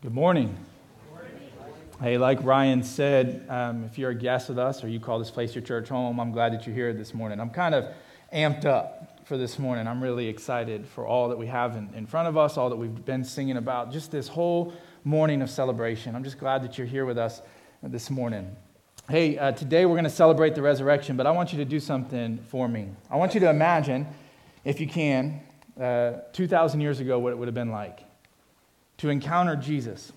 Good morning. Hey, like Ryan said, um, if you're a guest with us or you call this place your church home, I'm glad that you're here this morning. I'm kind of amped up for this morning. I'm really excited for all that we have in, in front of us, all that we've been singing about, just this whole morning of celebration. I'm just glad that you're here with us this morning. Hey, uh, today we're going to celebrate the resurrection, but I want you to do something for me. I want you to imagine, if you can, uh, 2,000 years ago, what it would have been like to encounter Jesus.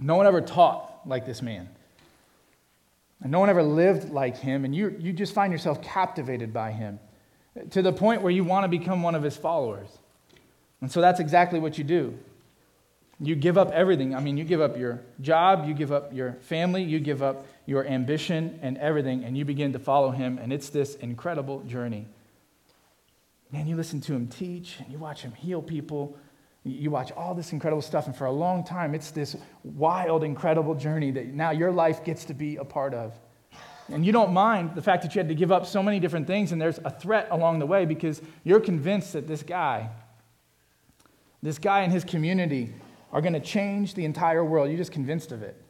No one ever taught like this man. And no one ever lived like him, and you, you just find yourself captivated by him to the point where you want to become one of his followers. And so that's exactly what you do. You give up everything. I mean, you give up your job, you give up your family, you give up your ambition and everything, and you begin to follow him, and it's this incredible journey. Man, you listen to him teach, and you watch him heal people, you watch all this incredible stuff, and for a long time, it's this wild, incredible journey that now your life gets to be a part of. And you don't mind the fact that you had to give up so many different things, and there's a threat along the way because you're convinced that this guy, this guy and his community, are going to change the entire world. You're just convinced of it.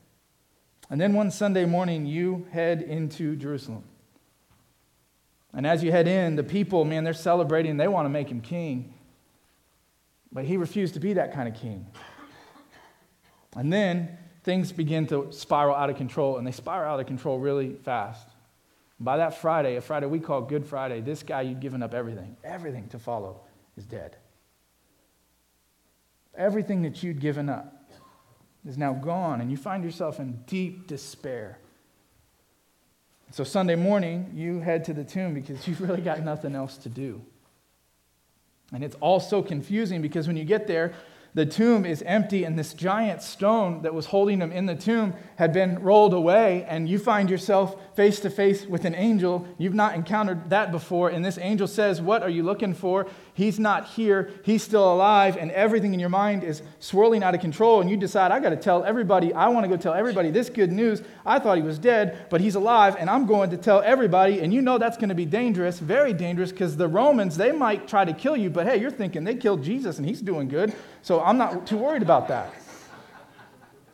And then one Sunday morning, you head into Jerusalem. And as you head in, the people, man, they're celebrating. They want to make him king. But he refused to be that kind of king. And then things begin to spiral out of control, and they spiral out of control really fast. By that Friday, a Friday we call Good Friday, this guy you'd given up everything, everything to follow, is dead. Everything that you'd given up is now gone, and you find yourself in deep despair. So, Sunday morning, you head to the tomb because you've really got nothing else to do. And it's all so confusing because when you get there, the tomb is empty, and this giant stone that was holding him in the tomb had been rolled away, and you find yourself face to face with an angel. You've not encountered that before, and this angel says, What are you looking for? He's not here, he's still alive, and everything in your mind is swirling out of control, and you decide, I got to tell everybody, I want to go tell everybody this good news. I thought he was dead, but he's alive, and I'm going to tell everybody, and you know that's going to be dangerous, very dangerous, because the Romans, they might try to kill you, but hey, you're thinking they killed Jesus, and he's doing good. So I'm not too worried about that.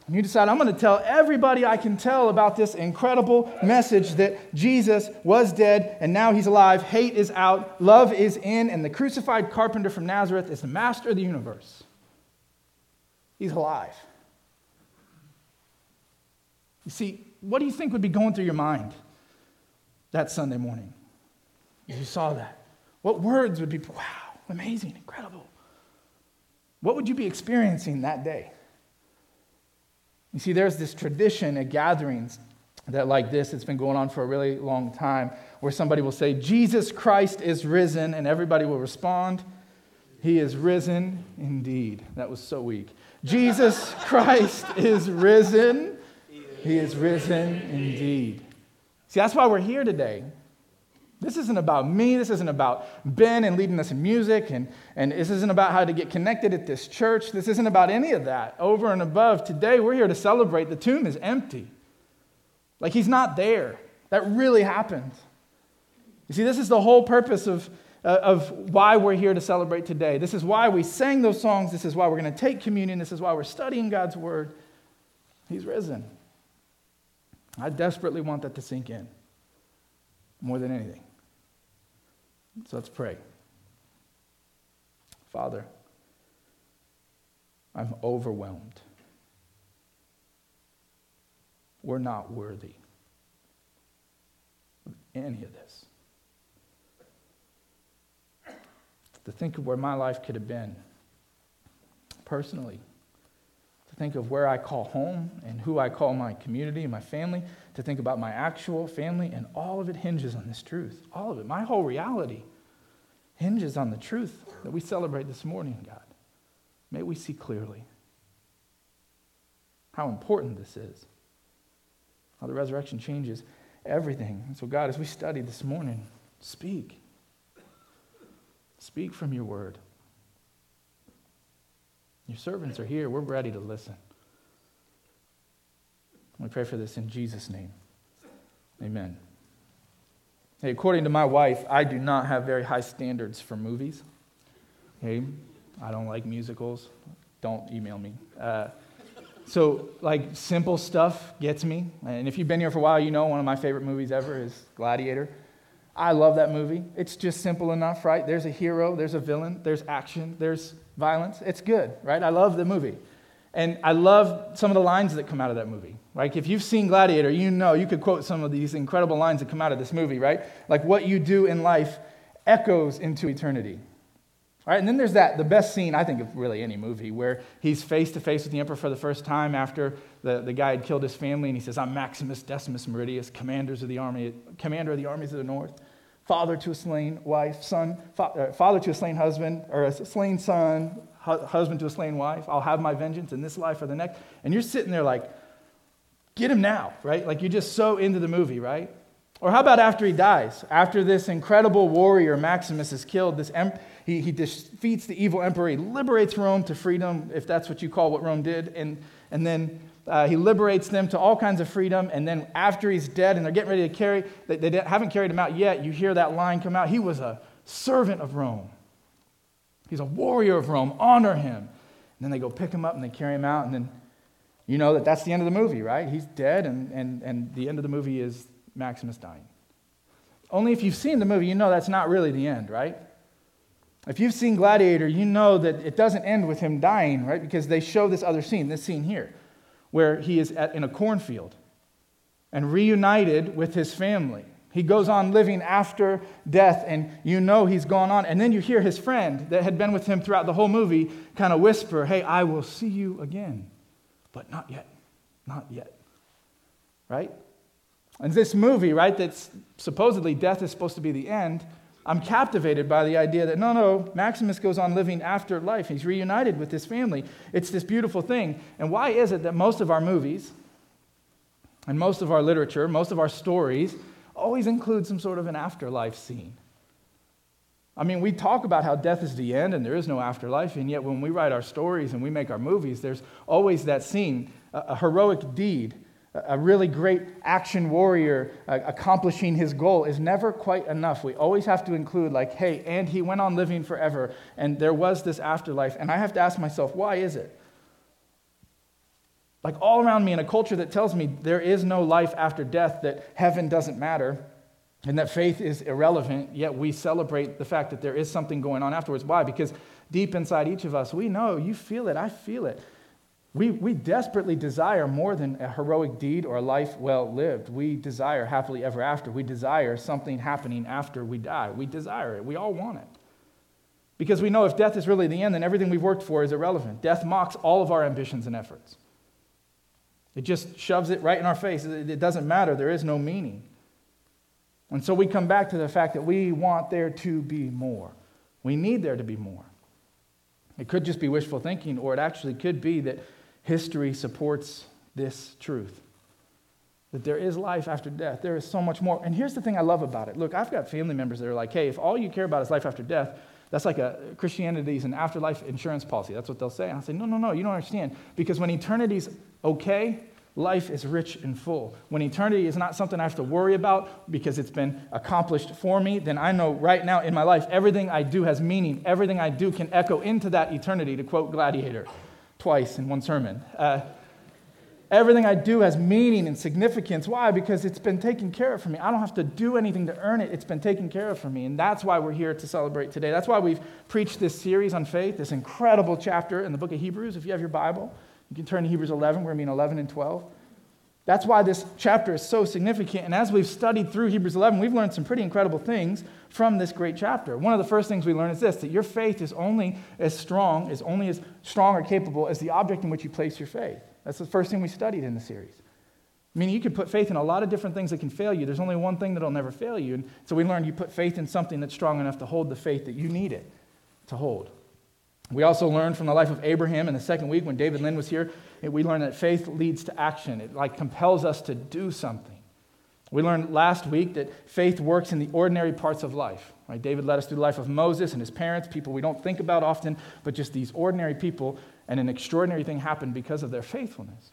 And you decide, I'm going to tell everybody I can tell about this incredible message that Jesus was dead and now he's alive. Hate is out, love is in, and the crucified carpenter from Nazareth is the master of the universe. He's alive. You see, what do you think would be going through your mind that Sunday morning as you saw that? What words would be, wow, amazing, incredible? What would you be experiencing that day? You see, there's this tradition at gatherings that, like this, it's been going on for a really long time, where somebody will say, Jesus Christ is risen, and everybody will respond, He is risen indeed. That was so weak. Jesus Christ is risen. He is risen indeed. See, that's why we're here today. This isn't about me. This isn't about Ben and leading us in music. And, and this isn't about how to get connected at this church. This isn't about any of that. Over and above, today we're here to celebrate the tomb is empty. Like he's not there. That really happened. You see, this is the whole purpose of, uh, of why we're here to celebrate today. This is why we sang those songs. This is why we're going to take communion. This is why we're studying God's word. He's risen. I desperately want that to sink in more than anything. So let's pray. Father, I'm overwhelmed. We're not worthy of any of this. To think of where my life could have been personally, think of where I call home and who I call my community and my family, to think about my actual family, and all of it hinges on this truth. All of it. My whole reality hinges on the truth that we celebrate this morning, God. May we see clearly how important this is, how the resurrection changes everything. And so, God, as we study this morning, speak. Speak from your word. Your servants are here. We're ready to listen. We pray for this in Jesus' name. Amen. Hey, according to my wife, I do not have very high standards for movies. Okay, I don't like musicals. Don't email me. Uh, So, like, simple stuff gets me. And if you've been here for a while, you know one of my favorite movies ever is Gladiator. I love that movie. It's just simple enough, right? There's a hero, there's a villain, there's action, there's violence. It's good, right? I love the movie. And I love some of the lines that come out of that movie. Like, if you've seen Gladiator, you know you could quote some of these incredible lines that come out of this movie, right? Like, what you do in life echoes into eternity. All right, and then there's that, the best scene, I think, of really any movie, where he's face to face with the emperor for the first time after the, the guy had killed his family, and he says, I'm Maximus Decimus Meridius, commanders of the army, commander of the armies of the north, father to a slain wife, son, uh, father to a slain husband, or a slain son, hu- husband to a slain wife. I'll have my vengeance in this life or the next. And you're sitting there like, get him now, right? Like you're just so into the movie, right? Or how about after he dies? After this incredible warrior, Maximus, is killed, this em- he, he defeats the evil emperor. He liberates Rome to freedom, if that's what you call what Rome did. And, and then uh, he liberates them to all kinds of freedom. And then after he's dead and they're getting ready to carry, they, they haven't carried him out yet. You hear that line come out. He was a servant of Rome. He's a warrior of Rome. Honor him. And then they go pick him up and they carry him out. And then you know that that's the end of the movie, right? He's dead. And, and, and the end of the movie is Maximus dying. Only if you've seen the movie, you know that's not really the end, right? If you've seen Gladiator, you know that it doesn't end with him dying, right? Because they show this other scene, this scene here, where he is at, in a cornfield and reunited with his family. He goes on living after death, and you know he's gone on. And then you hear his friend that had been with him throughout the whole movie kind of whisper, Hey, I will see you again, but not yet. Not yet. Right? And this movie, right, that's supposedly death is supposed to be the end I'm captivated by the idea that no, no, Maximus goes on living after life. He's reunited with his family. It's this beautiful thing. And why is it that most of our movies and most of our literature, most of our stories, always include some sort of an afterlife scene? I mean, we talk about how death is the end and there is no afterlife, and yet when we write our stories and we make our movies, there's always that scene, a, a heroic deed a really great action warrior uh, accomplishing his goal is never quite enough. We always have to include, like, hey, and he went on living forever, and there was this afterlife. And I have to ask myself, why is it? Like, all around me in a culture that tells me there is no life after death, that heaven doesn't matter, and that faith is irrelevant, yet we celebrate the fact that there is something going on afterwards. Why? Because deep inside each of us, we know, you feel it, I feel it we, we desperately desire more than a heroic deed or a life well lived. We desire happily ever after. We desire something happening after we die. We desire it. We all want it. Because we know if death is really the end, then everything we've worked for is irrelevant. Death mocks all of our ambitions and efforts. It just shoves it right in our face. It doesn't matter. There is no meaning. And so we come back to the fact that we want there to be more. We need there to be more. It could just be wishful thinking, or it actually could be that History supports this truth that there is life after death. There is so much more. And here's the thing I love about it. Look, I've got family members that are like, hey, if all you care about is life after death, that's like a Christianity is an afterlife insurance policy. That's what they'll say. And I say, no, no, no, you don't understand. Because when eternity's okay, life is rich and full. When eternity is not something I have to worry about because it's been accomplished for me, then I know right now in my life everything I do has meaning. Everything I do can echo into that eternity, to quote Gladiator twice in one sermon. Uh, everything I do has meaning and significance. Why? Because it's been taken care of for me. I don't have to do anything to earn it, it's been taken care of for me. And that's why we're here to celebrate today. That's why we've preached this series on faith, this incredible chapter in the book of Hebrews. If you have your Bible, you can turn to Hebrews 11. We're going to be in 11 and 12. That's why this chapter is so significant. And as we've studied through Hebrews 11, we've learned some pretty incredible things from this great chapter. One of the first things we learn is this that your faith is only as strong, is only as strong or capable as the object in which you place your faith. That's the first thing we studied in the series. I mean, you could put faith in a lot of different things that can fail you. There's only one thing that'll never fail you. And so we learned you put faith in something that's strong enough to hold the faith that you need it to hold. We also learned from the life of Abraham in the second week when David Lynn was here, we learn that faith leads to action. It like compels us to do something. We learned last week that faith works in the ordinary parts of life. Right? David led us through the life of Moses and his parents, people we don't think about often, but just these ordinary people, and an extraordinary thing happened because of their faithfulness.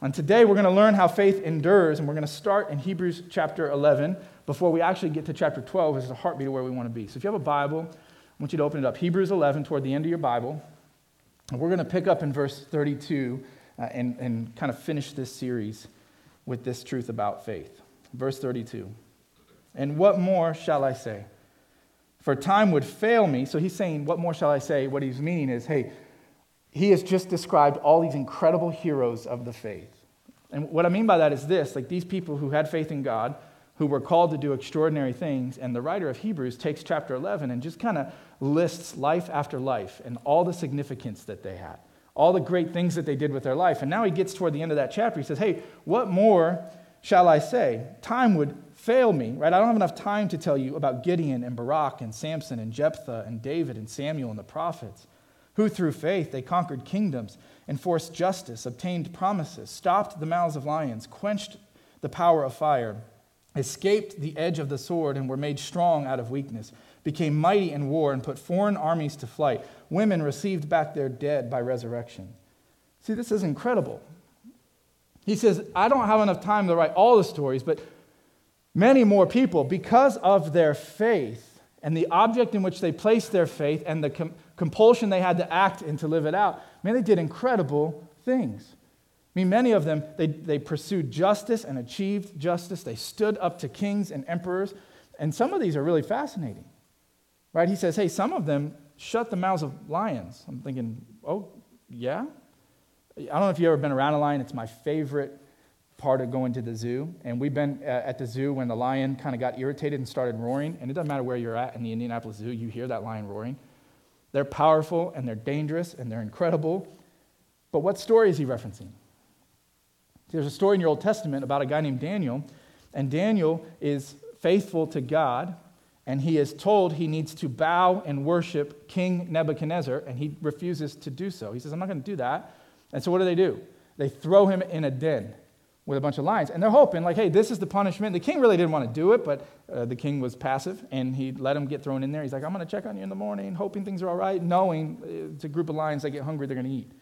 And today we're going to learn how faith endures, and we're going to start in Hebrews chapter 11 before we actually get to chapter 12, which is the heartbeat of where we want to be. So if you have a Bible, I want you to open it up. Hebrews 11, toward the end of your Bible. And we're going to pick up in verse 32 uh, and, and kind of finish this series with this truth about faith. Verse 32 And what more shall I say? For time would fail me. So he's saying, What more shall I say? What he's meaning is, hey, he has just described all these incredible heroes of the faith. And what I mean by that is this like these people who had faith in God, who were called to do extraordinary things, and the writer of Hebrews takes chapter 11 and just kind of lists life after life and all the significance that they had, all the great things that they did with their life. And now he gets toward the end of that chapter. He says, Hey, what more shall I say? Time would fail me, right? I don't have enough time to tell you about Gideon and Barak and Samson and Jephthah and David and Samuel and the prophets, who through faith they conquered kingdoms, enforced justice, obtained promises, stopped the mouths of lions, quenched the power of fire, escaped the edge of the sword, and were made strong out of weakness, became mighty in war, and put foreign armies to flight. Women received back their dead by resurrection. See, this is incredible. He says, I don't have enough time to write all the stories, but Many more people, because of their faith and the object in which they placed their faith and the com- compulsion they had to act and to live it out, man, they did incredible things. I mean, many of them, they, they pursued justice and achieved justice. They stood up to kings and emperors. And some of these are really fascinating, right? He says, hey, some of them shut the mouths of lions. I'm thinking, oh, yeah? I don't know if you've ever been around a lion. It's my favorite part of going to the zoo. And we've been uh, at the zoo when the lion kind of got irritated and started roaring. And it doesn't matter where you're at in the Indianapolis Zoo, you hear that lion roaring. They're powerful and they're dangerous and they're incredible. But what story is he referencing? There's a story in your Old Testament about a guy named Daniel. And Daniel is faithful to God. And he is told he needs to bow and worship King Nebuchadnezzar. And he refuses to do so. He says, I'm not going to do that. And so what do they do? They throw him in a den with a bunch of lions. And they're hoping, like, hey, this is the punishment. The king really didn't want to do it, but uh, the king was passive and he let him get thrown in there. He's like, I'm going to check on you in the morning, hoping things are all right, knowing uh, it's a group of lions, they get hungry, they're going to eat.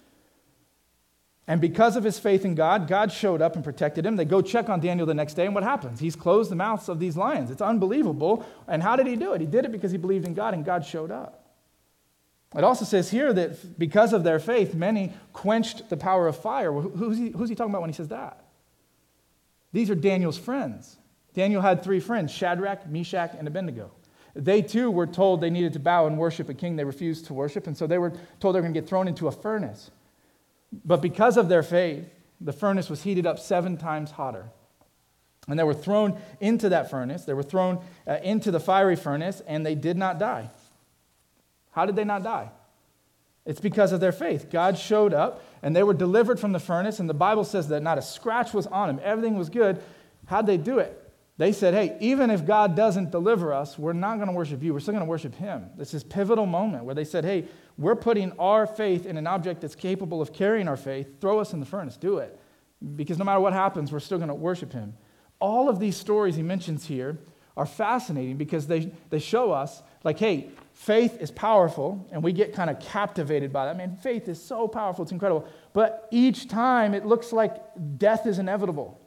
And because of his faith in God, God showed up and protected him. They go check on Daniel the next day, and what happens? He's closed the mouths of these lions. It's unbelievable. And how did he do it? He did it because he believed in God, and God showed up. It also says here that because of their faith, many quenched the power of fire. Who's he, who's he talking about when he says that? These are Daniel's friends. Daniel had three friends Shadrach, Meshach, and Abednego. They too were told they needed to bow and worship a king they refused to worship, and so they were told they were going to get thrown into a furnace. But because of their faith, the furnace was heated up seven times hotter. And they were thrown into that furnace. They were thrown uh, into the fiery furnace, and they did not die. How did they not die? It's because of their faith. God showed up and they were delivered from the furnace, and the Bible says that not a scratch was on them. Everything was good. How'd they do it? They said, hey, even if God doesn't deliver us, we're not going to worship you. We're still going to worship Him. This is pivotal moment where they said, hey, we're putting our faith in an object that's capable of carrying our faith. Throw us in the furnace. Do it. Because no matter what happens, we're still going to worship Him. All of these stories he mentions here are fascinating because they, they show us, like, hey, faith is powerful, and we get kind of captivated by that. I mean, faith is so powerful, it's incredible. But each time it looks like death is inevitable.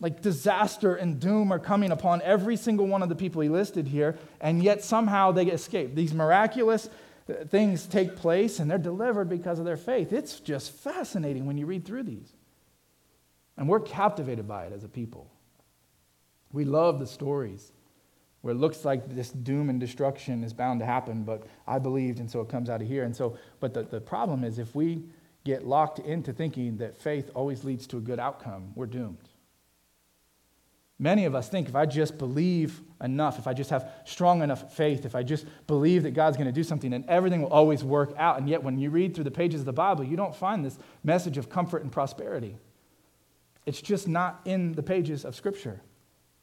Like disaster and doom are coming upon every single one of the people he listed here, and yet somehow they escape. These miraculous uh, things take place, and they're delivered because of their faith. It's just fascinating when you read through these. And we're captivated by it as a people. We love the stories where it looks like this doom and destruction is bound to happen, but I believed, and so it comes out of here. And so, but the, the problem is if we get locked into thinking that faith always leads to a good outcome, we're doomed. Many of us think if I just believe enough, if I just have strong enough faith, if I just believe that God's going to do something, then everything will always work out. And yet, when you read through the pages of the Bible, you don't find this message of comfort and prosperity. It's just not in the pages of Scripture.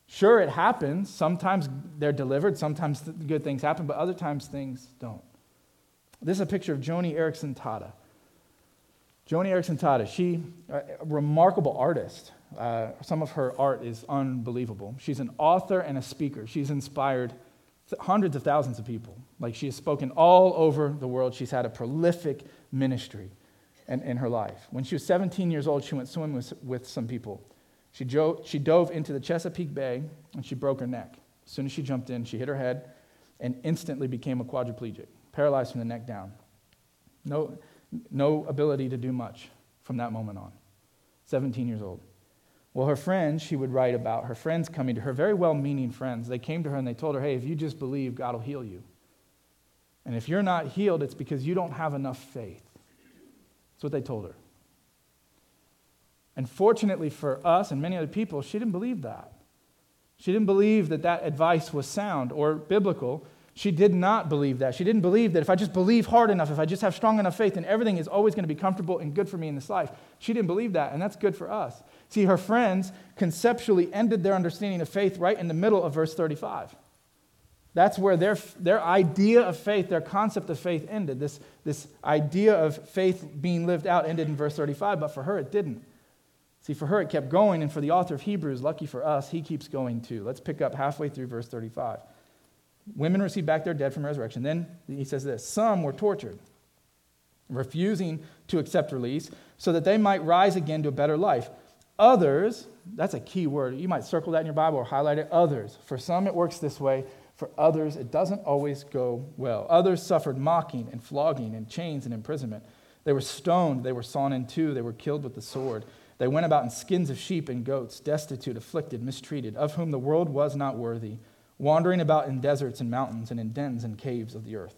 Sure, it happens. Sometimes they're delivered, sometimes good things happen, but other times things don't. This is a picture of Joni Eareckson Tada. Joni Eareckson Tada, she, a remarkable artist. Uh, some of her art is unbelievable. She's an author and a speaker. She's inspired hundreds of thousands of people. Like she has spoken all over the world. She's had a prolific ministry in, in her life. When she was 17 years old, she went swimming with, with some people. She, jo- she dove into the Chesapeake Bay and she broke her neck. As soon as she jumped in, she hit her head and instantly became a quadriplegic, paralyzed from the neck down. No, no ability to do much. from that moment on. 17 years old. Well, her friends, she would write about her friends coming to her, very well meaning friends. They came to her and they told her, hey, if you just believe, God will heal you. And if you're not healed, it's because you don't have enough faith. That's what they told her. And fortunately for us and many other people, she didn't believe that. She didn't believe that that advice was sound or biblical. She did not believe that. She didn't believe that if I just believe hard enough, if I just have strong enough faith, then everything is always going to be comfortable and good for me in this life. She didn't believe that, and that's good for us. See, her friends conceptually ended their understanding of faith right in the middle of verse 35. That's where their, their idea of faith, their concept of faith ended. This, this idea of faith being lived out ended in verse 35, but for her it didn't. See, for her it kept going, and for the author of Hebrews, lucky for us, he keeps going too. Let's pick up halfway through verse 35. Women received back their dead from resurrection. Then he says this Some were tortured, refusing to accept release, so that they might rise again to a better life. Others, that's a key word. You might circle that in your Bible or highlight it. Others. For some, it works this way. For others, it doesn't always go well. Others suffered mocking and flogging and chains and imprisonment. They were stoned, they were sawn in two, they were killed with the sword. They went about in skins of sheep and goats, destitute, afflicted, mistreated, of whom the world was not worthy wandering about in deserts and mountains and in dens and caves of the earth.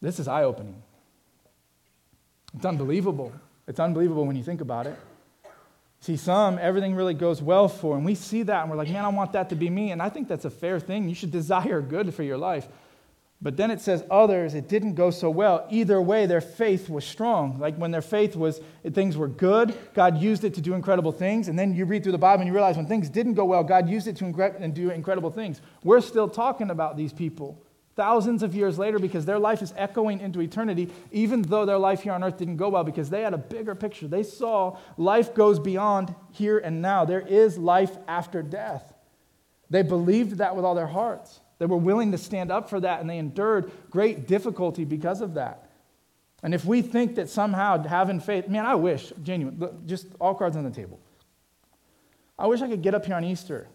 This is eye opening. It's unbelievable. It's unbelievable when you think about it. See, some, everything really goes well for, and we see that and we're like, man, I want that to be me. And I think that's a fair thing. You should desire good for your life. But then it says others, it didn't go so well. Either way, their faith was strong. Like when their faith was, things were good, God used it to do incredible things. And then you read through the Bible and you realize when things didn't go well, God used it to incre- do incredible things. We're still talking about these people thousands of years later because their life is echoing into eternity, even though their life here on earth didn't go well because they had a bigger picture. They saw life goes beyond here and now. There is life after death. They believed that with all their hearts. They were willing to stand up for that, and they endured great difficulty because of that. And if we think that somehow having faith, man, I wish, genuine, just all cards on the table. I wish I could get up here on Easter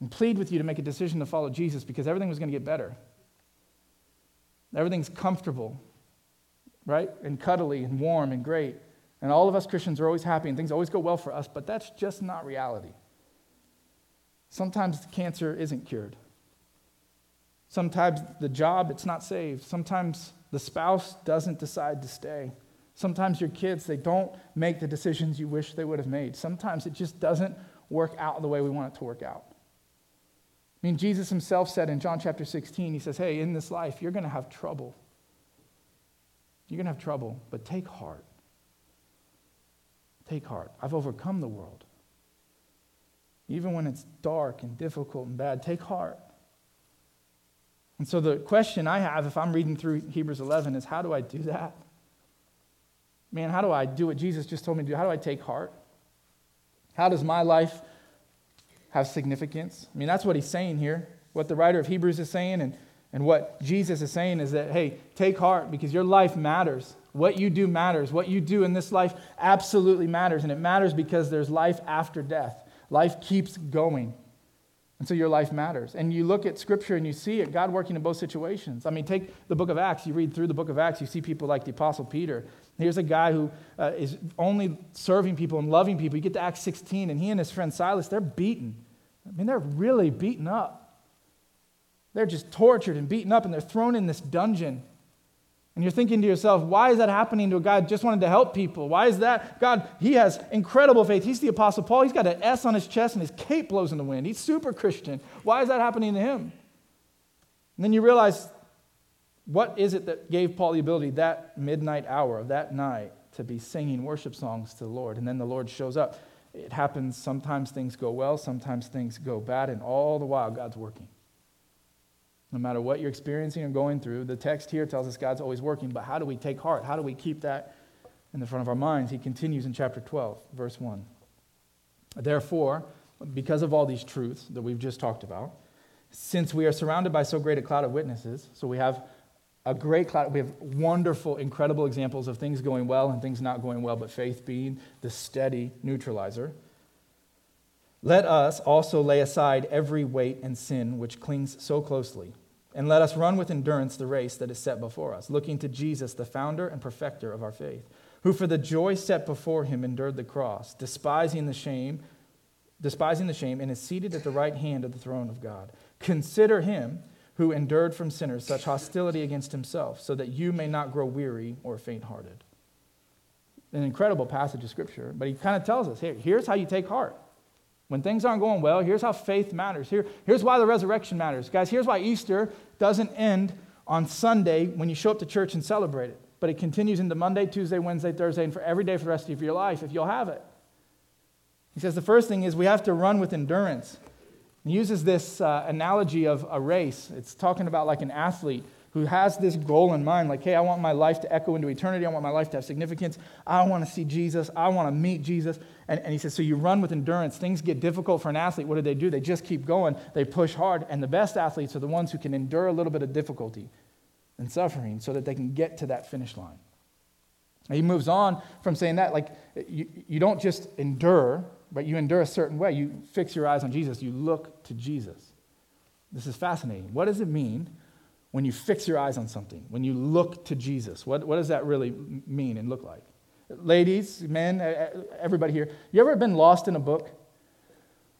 and plead with you to make a decision to follow Jesus because everything was going to get better. Everything's comfortable, right? And cuddly and warm and great. And all of us Christians are always happy and things always go well for us, but that's just not reality. Sometimes cancer isn't cured. Sometimes the job, it's not saved. Sometimes the spouse doesn't decide to stay. Sometimes your kids, they don't make the decisions you wish they would have made. Sometimes it just doesn't work out the way we want it to work out. I mean, Jesus himself said in John chapter 16, he says, Hey, in this life, you're going to have trouble. You're going to have trouble, but take heart. Take heart. I've overcome the world. Even when it's dark and difficult and bad, take heart. And so the question I have if I'm reading through Hebrews 11 is how do I do that? Man, how do I do what Jesus just told me to do? How do I take heart? How does my life have significance? I mean, that's what he's saying here. What the writer of Hebrews is saying and, and what Jesus is saying is that, hey, take heart because your life matters. What you do matters. What you do in this life absolutely matters. And it matters because there's life after death. Life keeps going. And so your life matters. And you look at Scripture and you see it, God working in both situations. I mean, take the book of Acts. You read through the book of Acts, you see people like the Apostle Peter. Here's a guy who uh, is only serving people and loving people. You get to Acts 16, and he and his friend Silas, they're beaten. I mean, they're really beaten up. They're just tortured and beaten up, and they're thrown in this dungeon. And you're thinking to yourself, why is that happening to a guy just wanted to help people? Why is that? God, he has incredible faith. He's the Apostle Paul. He's got an S on his chest and his cape blows in the wind. He's super Christian. Why is that happening to him? And then you realize, what is it that gave Paul the ability that midnight hour of that night to be singing worship songs to the Lord? And then the Lord shows up. It happens, sometimes things go well, sometimes things go bad, and all the while God's working. No matter what you're experiencing or going through, the text here tells us God's always working, but how do we take heart? How do we keep that in the front of our minds? He continues in chapter 12, verse 1. Therefore, because of all these truths that we've just talked about, since we are surrounded by so great a cloud of witnesses, so we have a great cloud, we have wonderful, incredible examples of things going well and things not going well, but faith being the steady neutralizer. Let us also lay aside every weight and sin which clings so closely and let us run with endurance the race that is set before us, looking to Jesus, the founder and perfecter of our faith, who for the joy set before him endured the cross, despising the shame, despising the shame, and is seated at the right hand of the throne of God. Consider him who endured from sinners such hostility against himself, so that you may not grow weary or faint hearted. An incredible passage of scripture, but he kind of tells us here, here's how you take heart. When things aren't going well, here's how faith matters. Here, here's why the resurrection matters. Guys, here's why Easter doesn't end on Sunday when you show up to church and celebrate it but it continues into Monday, Tuesday, Wednesday, Thursday, and for every day for the rest of your life if you'll have it. He says the first thing is we have to run with endurance. He uses this uh, analogy of a race. It's talking about like an athlete who has this goal in mind like, hey, I want my life to echo into eternity. I want my life to have significance. I want to see Jesus. I want to meet Jesus. And, and he says, so you run with endurance. Things get difficult for an athlete. What do they do? They just keep going, they push hard. And the best athletes are the ones who can endure a little bit of difficulty and suffering so that they can get to that finish line. he moves on from saying that, like, you, you don't just endure, but you endure a certain way. You fix your eyes on Jesus, you look to Jesus. This is fascinating. What does it mean when you fix your eyes on something, when you look to Jesus? What, what does that really mean and look like? Ladies, men, everybody here, you ever been lost in a book?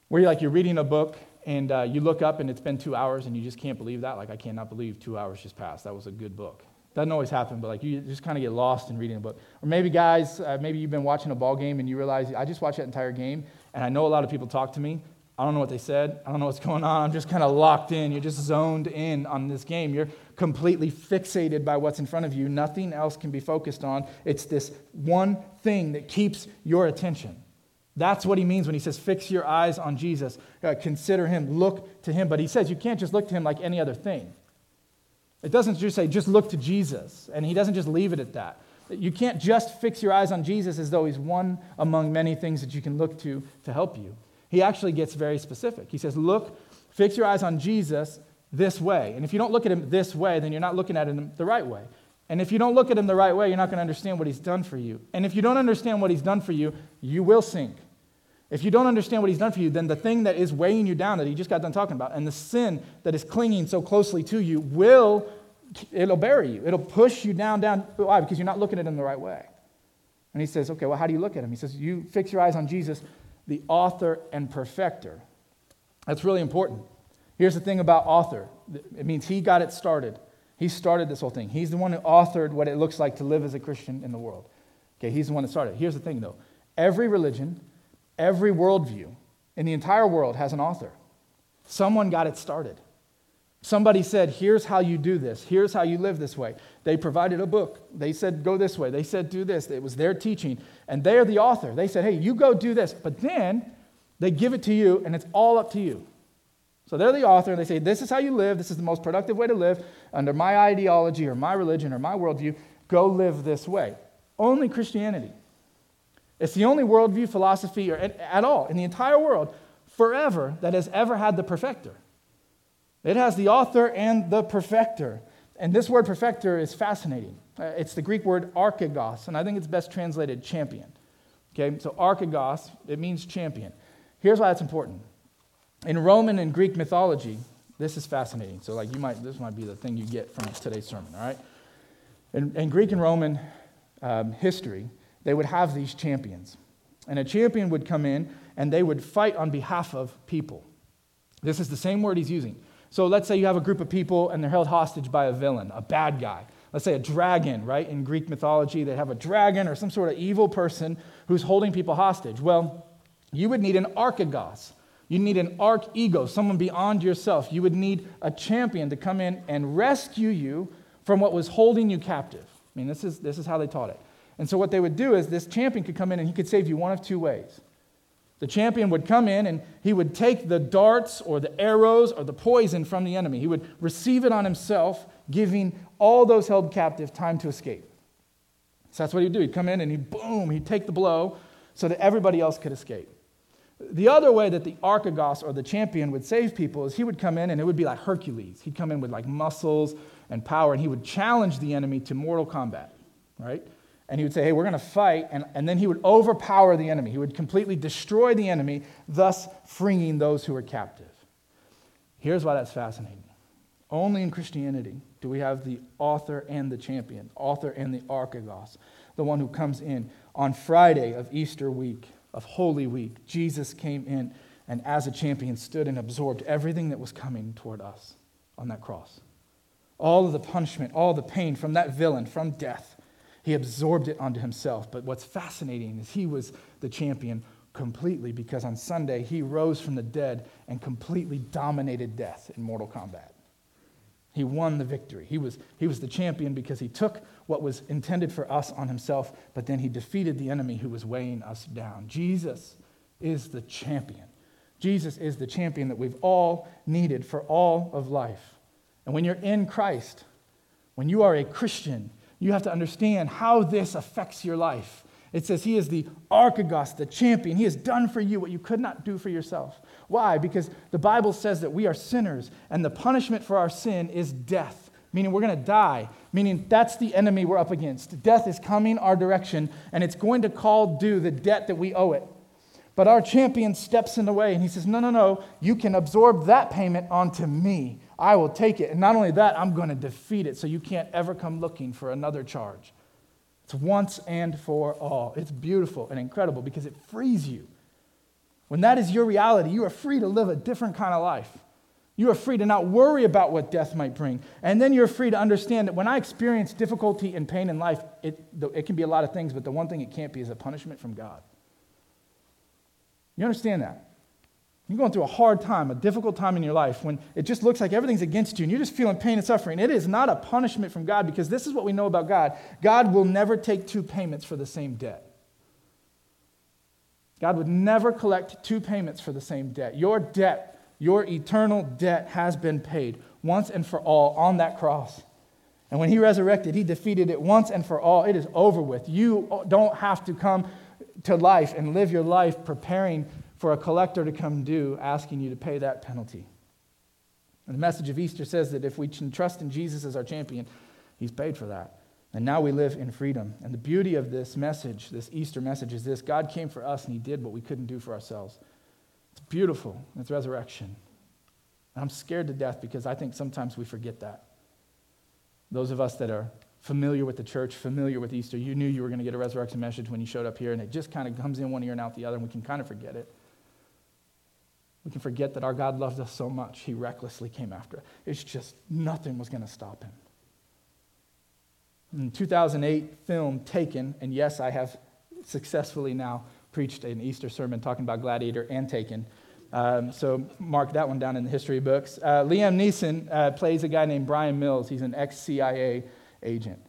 Where you're like, you're reading a book and uh, you look up and it's been two hours and you just can't believe that. Like, I cannot believe two hours just passed. That was a good book. Doesn't always happen, but like you just kind of get lost in reading a book. Or maybe, guys, uh, maybe you've been watching a ball game and you realize I just watched that entire game and I know a lot of people talk to me. I don't know what they said. I don't know what's going on. I'm just kind of locked in. You're just zoned in on this game. You're completely fixated by what's in front of you. Nothing else can be focused on. It's this one thing that keeps your attention. That's what he means when he says, fix your eyes on Jesus. Uh, consider him, look to him. But he says you can't just look to him like any other thing. It doesn't just say, just look to Jesus. And he doesn't just leave it at that. You can't just fix your eyes on Jesus as though he's one among many things that you can look to to help you. He actually gets very specific. He says, look, fix your eyes on Jesus this way. And if you don't look at him this way, then you're not looking at him the right way. And if you don't look at him the right way, you're not going to understand what he's done for you. And if you don't understand what he's done for you, you will sink. If you don't understand what he's done for you, then the thing that is weighing you down that he just got done talking about, and the sin that is clinging so closely to you, will, it'll bury you. It'll push you down, down. Why? Because you're not looking at him the right way. And he says, okay, well, how do you look at him? He says, you fix your eyes on Jesus, the author and perfecter. That's really important. Here's the thing about author it means he got it started. He started this whole thing. He's the one who authored what it looks like to live as a Christian in the world. Okay, he's the one that started. Here's the thing, though every religion, Every worldview in the entire world has an author. Someone got it started. Somebody said, Here's how you do this. Here's how you live this way. They provided a book. They said, Go this way. They said, Do this. It was their teaching. And they're the author. They said, Hey, you go do this. But then they give it to you, and it's all up to you. So they're the author, and they say, This is how you live. This is the most productive way to live under my ideology or my religion or my worldview. Go live this way. Only Christianity it's the only worldview, philosophy, or at all in the entire world forever that has ever had the perfecter. It has the author and the perfecter. And this word perfecter is fascinating. Uh, it's the Greek word archegos, and I think it's best translated champion. Okay, so archegos, it means champion. Here's why that's important. In Roman and Greek mythology, this is fascinating. So, like, you might, this might be the thing you get from today's sermon, all right? In, in Greek and Roman um, history, they would have these champions. And a champion would come in and they would fight on behalf of people. This is the same word he's using. So let's say you have a group of people and they're held hostage by a villain, a bad guy. Let's say a dragon, right? In Greek mythology, they have a dragon or some sort of evil person who's holding people hostage. Well, you would need an archegos. You need an arch ego, someone beyond yourself. You would need a champion to come in and rescue you from what was holding you captive. I mean, this is, this is how they taught it. And so, what they would do is this champion could come in and he could save you one of two ways. The champion would come in and he would take the darts or the arrows or the poison from the enemy. He would receive it on himself, giving all those held captive time to escape. So that's what he'd do. He'd come in and he'd boom, he'd take the blow so that everybody else could escape. The other way that the archegos or the champion would save people is he would come in and it would be like Hercules. He'd come in with like muscles and power and he would challenge the enemy to mortal combat, right? And he would say, Hey, we're going to fight. And, and then he would overpower the enemy. He would completely destroy the enemy, thus freeing those who were captive. Here's why that's fascinating. Only in Christianity do we have the author and the champion, author and the archegos, the one who comes in on Friday of Easter week, of Holy Week. Jesus came in and as a champion stood and absorbed everything that was coming toward us on that cross. All of the punishment, all the pain from that villain, from death, he absorbed it onto himself. But what's fascinating is he was the champion completely because on Sunday he rose from the dead and completely dominated death in Mortal Kombat. He won the victory. He was, he was the champion because he took what was intended for us on himself, but then he defeated the enemy who was weighing us down. Jesus is the champion. Jesus is the champion that we've all needed for all of life. And when you're in Christ, when you are a Christian, you have to understand how this affects your life. It says he is the archegos, the champion. He has done for you what you could not do for yourself. Why? Because the Bible says that we are sinners, and the punishment for our sin is death, meaning we're going to die, meaning that's the enemy we're up against. Death is coming our direction, and it's going to call due the debt that we owe it. But our champion steps in the way and he says, No, no, no, you can absorb that payment onto me. I will take it. And not only that, I'm going to defeat it so you can't ever come looking for another charge. It's once and for all. It's beautiful and incredible because it frees you. When that is your reality, you are free to live a different kind of life. You are free to not worry about what death might bring. And then you're free to understand that when I experience difficulty and pain in life, it, it can be a lot of things, but the one thing it can't be is a punishment from God. You understand that? You're going through a hard time, a difficult time in your life when it just looks like everything's against you and you're just feeling pain and suffering. It is not a punishment from God because this is what we know about God God will never take two payments for the same debt. God would never collect two payments for the same debt. Your debt, your eternal debt, has been paid once and for all on that cross. And when he resurrected, he defeated it once and for all. It is over with. You don't have to come to life and live your life preparing for a collector to come due, asking you to pay that penalty. And the message of Easter says that if we can trust in Jesus as our champion, he's paid for that. And now we live in freedom. And the beauty of this message, this Easter message, is this God came for us and he did what we couldn't do for ourselves. It's beautiful. It's resurrection. And I'm scared to death because I think sometimes we forget that. Those of us that are familiar with the church, familiar with Easter, you knew you were going to get a resurrection message when you showed up here, and it just kind of comes in one ear and out the other, and we can kind of forget it. We can forget that our God loved us so much, he recklessly came after us. It's just nothing was going to stop him. In 2008 film Taken, and yes, I have successfully now preached an Easter sermon talking about Gladiator and Taken. Um, so mark that one down in the history books. Uh, Liam Neeson uh, plays a guy named Brian Mills. He's an ex CIA agent.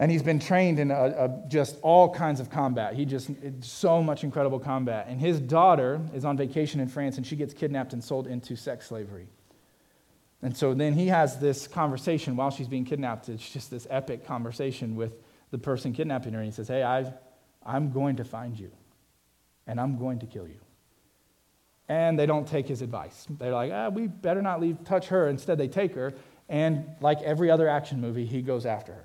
And he's been trained in a, a, just all kinds of combat. He just, so much incredible combat. And his daughter is on vacation in France and she gets kidnapped and sold into sex slavery. And so then he has this conversation while she's being kidnapped. It's just this epic conversation with the person kidnapping her. And he says, Hey, i I'm going to find you and I'm going to kill you. And they don't take his advice. They're like, ah, we better not leave, touch her. Instead, they take her and like every other action movie, he goes after her.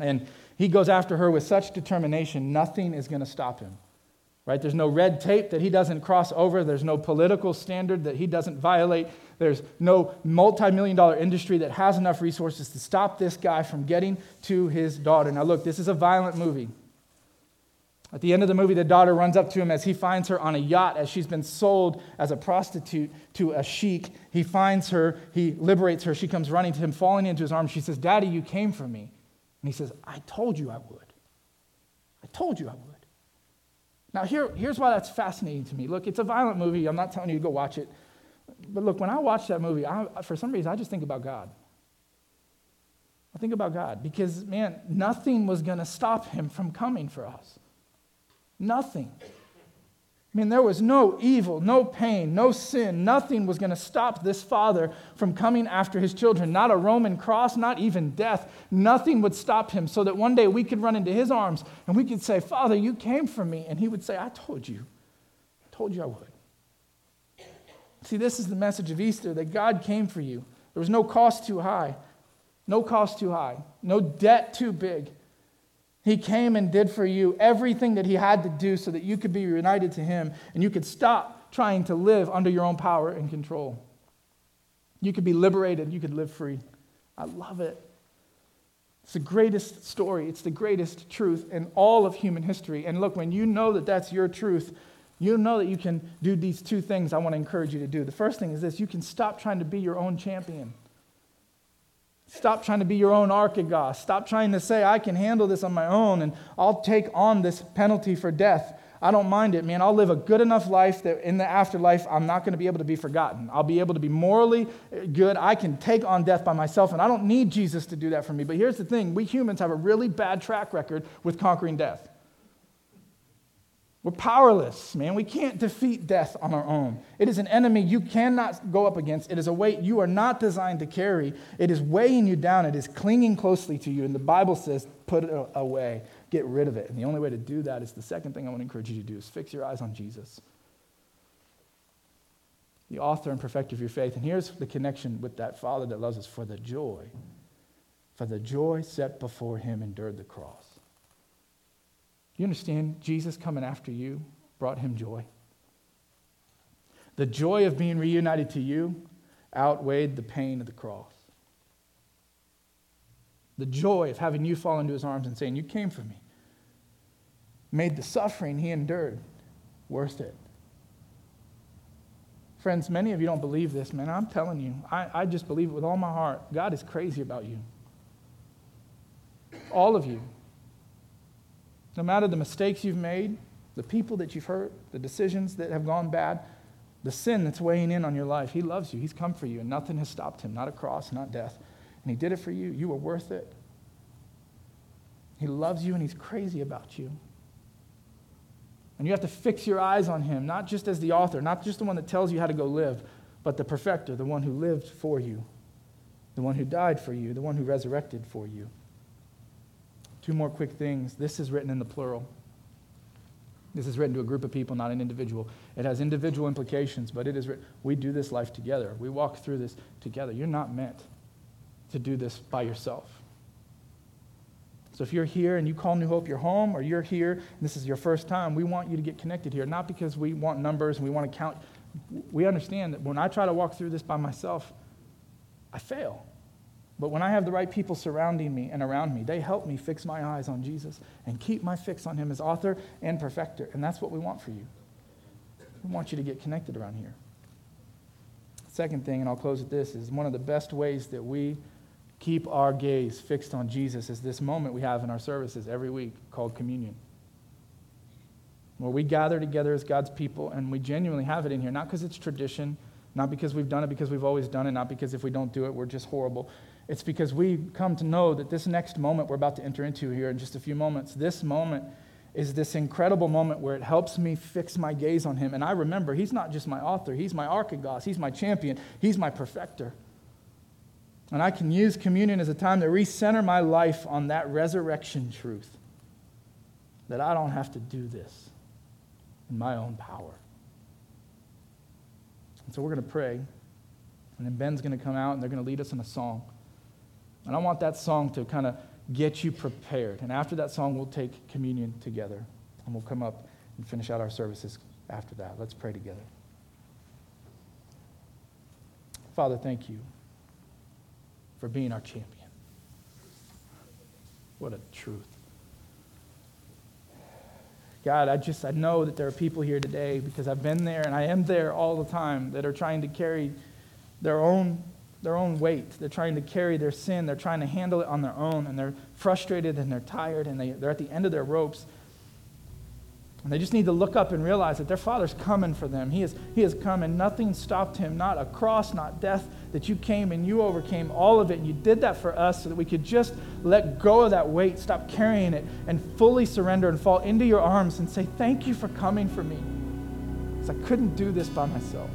And he goes after her with such determination, nothing is going to stop him. Right? There's no red tape that he doesn't cross over. There's no political standard that he doesn't violate. There's no multi million dollar industry that has enough resources to stop this guy from getting to his daughter. Now, look, this is a violent movie. At the end of the movie, the daughter runs up to him as he finds her on a yacht as she's been sold as a prostitute to a sheik. He finds her, he liberates her. She comes running to him, falling into his arms. She says, Daddy, you came for me. And he says, I told you I would. I told you I would. Now, here, here's why that's fascinating to me. Look, it's a violent movie. I'm not telling you to go watch it. But look, when I watch that movie, I, for some reason, I just think about God. I think about God because, man, nothing was going to stop him from coming for us. Nothing. I mean, there was no evil, no pain, no sin. Nothing was going to stop this father from coming after his children. Not a Roman cross, not even death. Nothing would stop him so that one day we could run into his arms and we could say, Father, you came for me. And he would say, I told you. I told you I would. See, this is the message of Easter that God came for you. There was no cost too high, no cost too high, no debt too big. He came and did for you everything that he had to do so that you could be united to him and you could stop trying to live under your own power and control. You could be liberated, you could live free. I love it. It's the greatest story, it's the greatest truth in all of human history. And look, when you know that that's your truth, you know that you can do these two things I want to encourage you to do. The first thing is this you can stop trying to be your own champion. Stop trying to be your own archegos. Stop trying to say, I can handle this on my own and I'll take on this penalty for death. I don't mind it, man. I'll live a good enough life that in the afterlife, I'm not going to be able to be forgotten. I'll be able to be morally eh, good. I can take on death by myself, and I don't need Jesus to do that for me. But here's the thing we humans have a really bad track record with conquering death. We're powerless, man. We can't defeat death on our own. It is an enemy you cannot go up against. It is a weight you are not designed to carry. It is weighing you down. It is clinging closely to you. And the Bible says, put it away, get rid of it. And the only way to do that is the second thing I want to encourage you to do is fix your eyes on Jesus, the author and perfecter of your faith. And here's the connection with that Father that loves us for the joy, for the joy set before him endured the cross you understand? Jesus coming after you brought him joy. The joy of being reunited to you outweighed the pain of the cross. The joy of having you fall into his arms and saying, You came for me, made the suffering he endured worth it. Friends, many of you don't believe this, man. I'm telling you, I, I just believe it with all my heart. God is crazy about you. All of you. No matter the mistakes you've made, the people that you've hurt, the decisions that have gone bad, the sin that's weighing in on your life, He loves you. He's come for you, and nothing has stopped Him not a cross, not death. And He did it for you. You were worth it. He loves you, and He's crazy about you. And you have to fix your eyes on Him, not just as the author, not just the one that tells you how to go live, but the perfecter, the one who lived for you, the one who died for you, the one who resurrected for you. Two more quick things. This is written in the plural. This is written to a group of people, not an individual. It has individual implications, but it is written. We do this life together. We walk through this together. You're not meant to do this by yourself. So if you're here and you call New Hope your home, or you're here and this is your first time, we want you to get connected here. Not because we want numbers and we want to count. We understand that when I try to walk through this by myself, I fail. But when I have the right people surrounding me and around me, they help me fix my eyes on Jesus and keep my fix on Him as author and perfecter. And that's what we want for you. We want you to get connected around here. Second thing, and I'll close with this, is one of the best ways that we keep our gaze fixed on Jesus is this moment we have in our services every week called communion. Where we gather together as God's people and we genuinely have it in here, not because it's tradition, not because we've done it because we've always done it, not because if we don't do it, we're just horrible. It's because we come to know that this next moment we're about to enter into here in just a few moments, this moment is this incredible moment where it helps me fix my gaze on him. And I remember he's not just my author, he's my archegos, he's my champion, he's my perfecter. And I can use communion as a time to recenter my life on that resurrection truth that I don't have to do this in my own power. And so we're going to pray. And then Ben's going to come out and they're going to lead us in a song. And I want that song to kind of get you prepared. And after that song, we'll take communion together. And we'll come up and finish out our services after that. Let's pray together. Father, thank you for being our champion. What a truth. God, I just I know that there are people here today because I've been there and I am there all the time that are trying to carry their own their own weight. They're trying to carry their sin. They're trying to handle it on their own, and they're frustrated and they're tired and they, they're at the end of their ropes. And they just need to look up and realize that their Father's coming for them. He, is, he has come, and nothing stopped him. Not a cross, not death, that you came and you overcame all of it. And you did that for us so that we could just let go of that weight, stop carrying it, and fully surrender and fall into your arms and say, Thank you for coming for me. Because I couldn't do this by myself.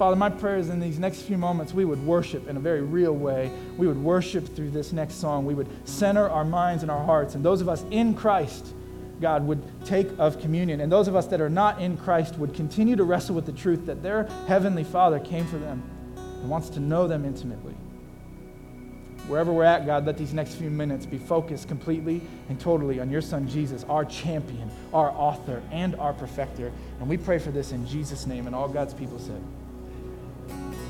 Father, my prayer is in these next few moments we would worship in a very real way. We would worship through this next song. We would center our minds and our hearts. And those of us in Christ, God, would take of communion. And those of us that are not in Christ would continue to wrestle with the truth that their Heavenly Father came for them and wants to know them intimately. Wherever we're at, God, let these next few minutes be focused completely and totally on your Son Jesus, our champion, our author, and our perfecter. And we pray for this in Jesus' name. And all God's people said, Thank you.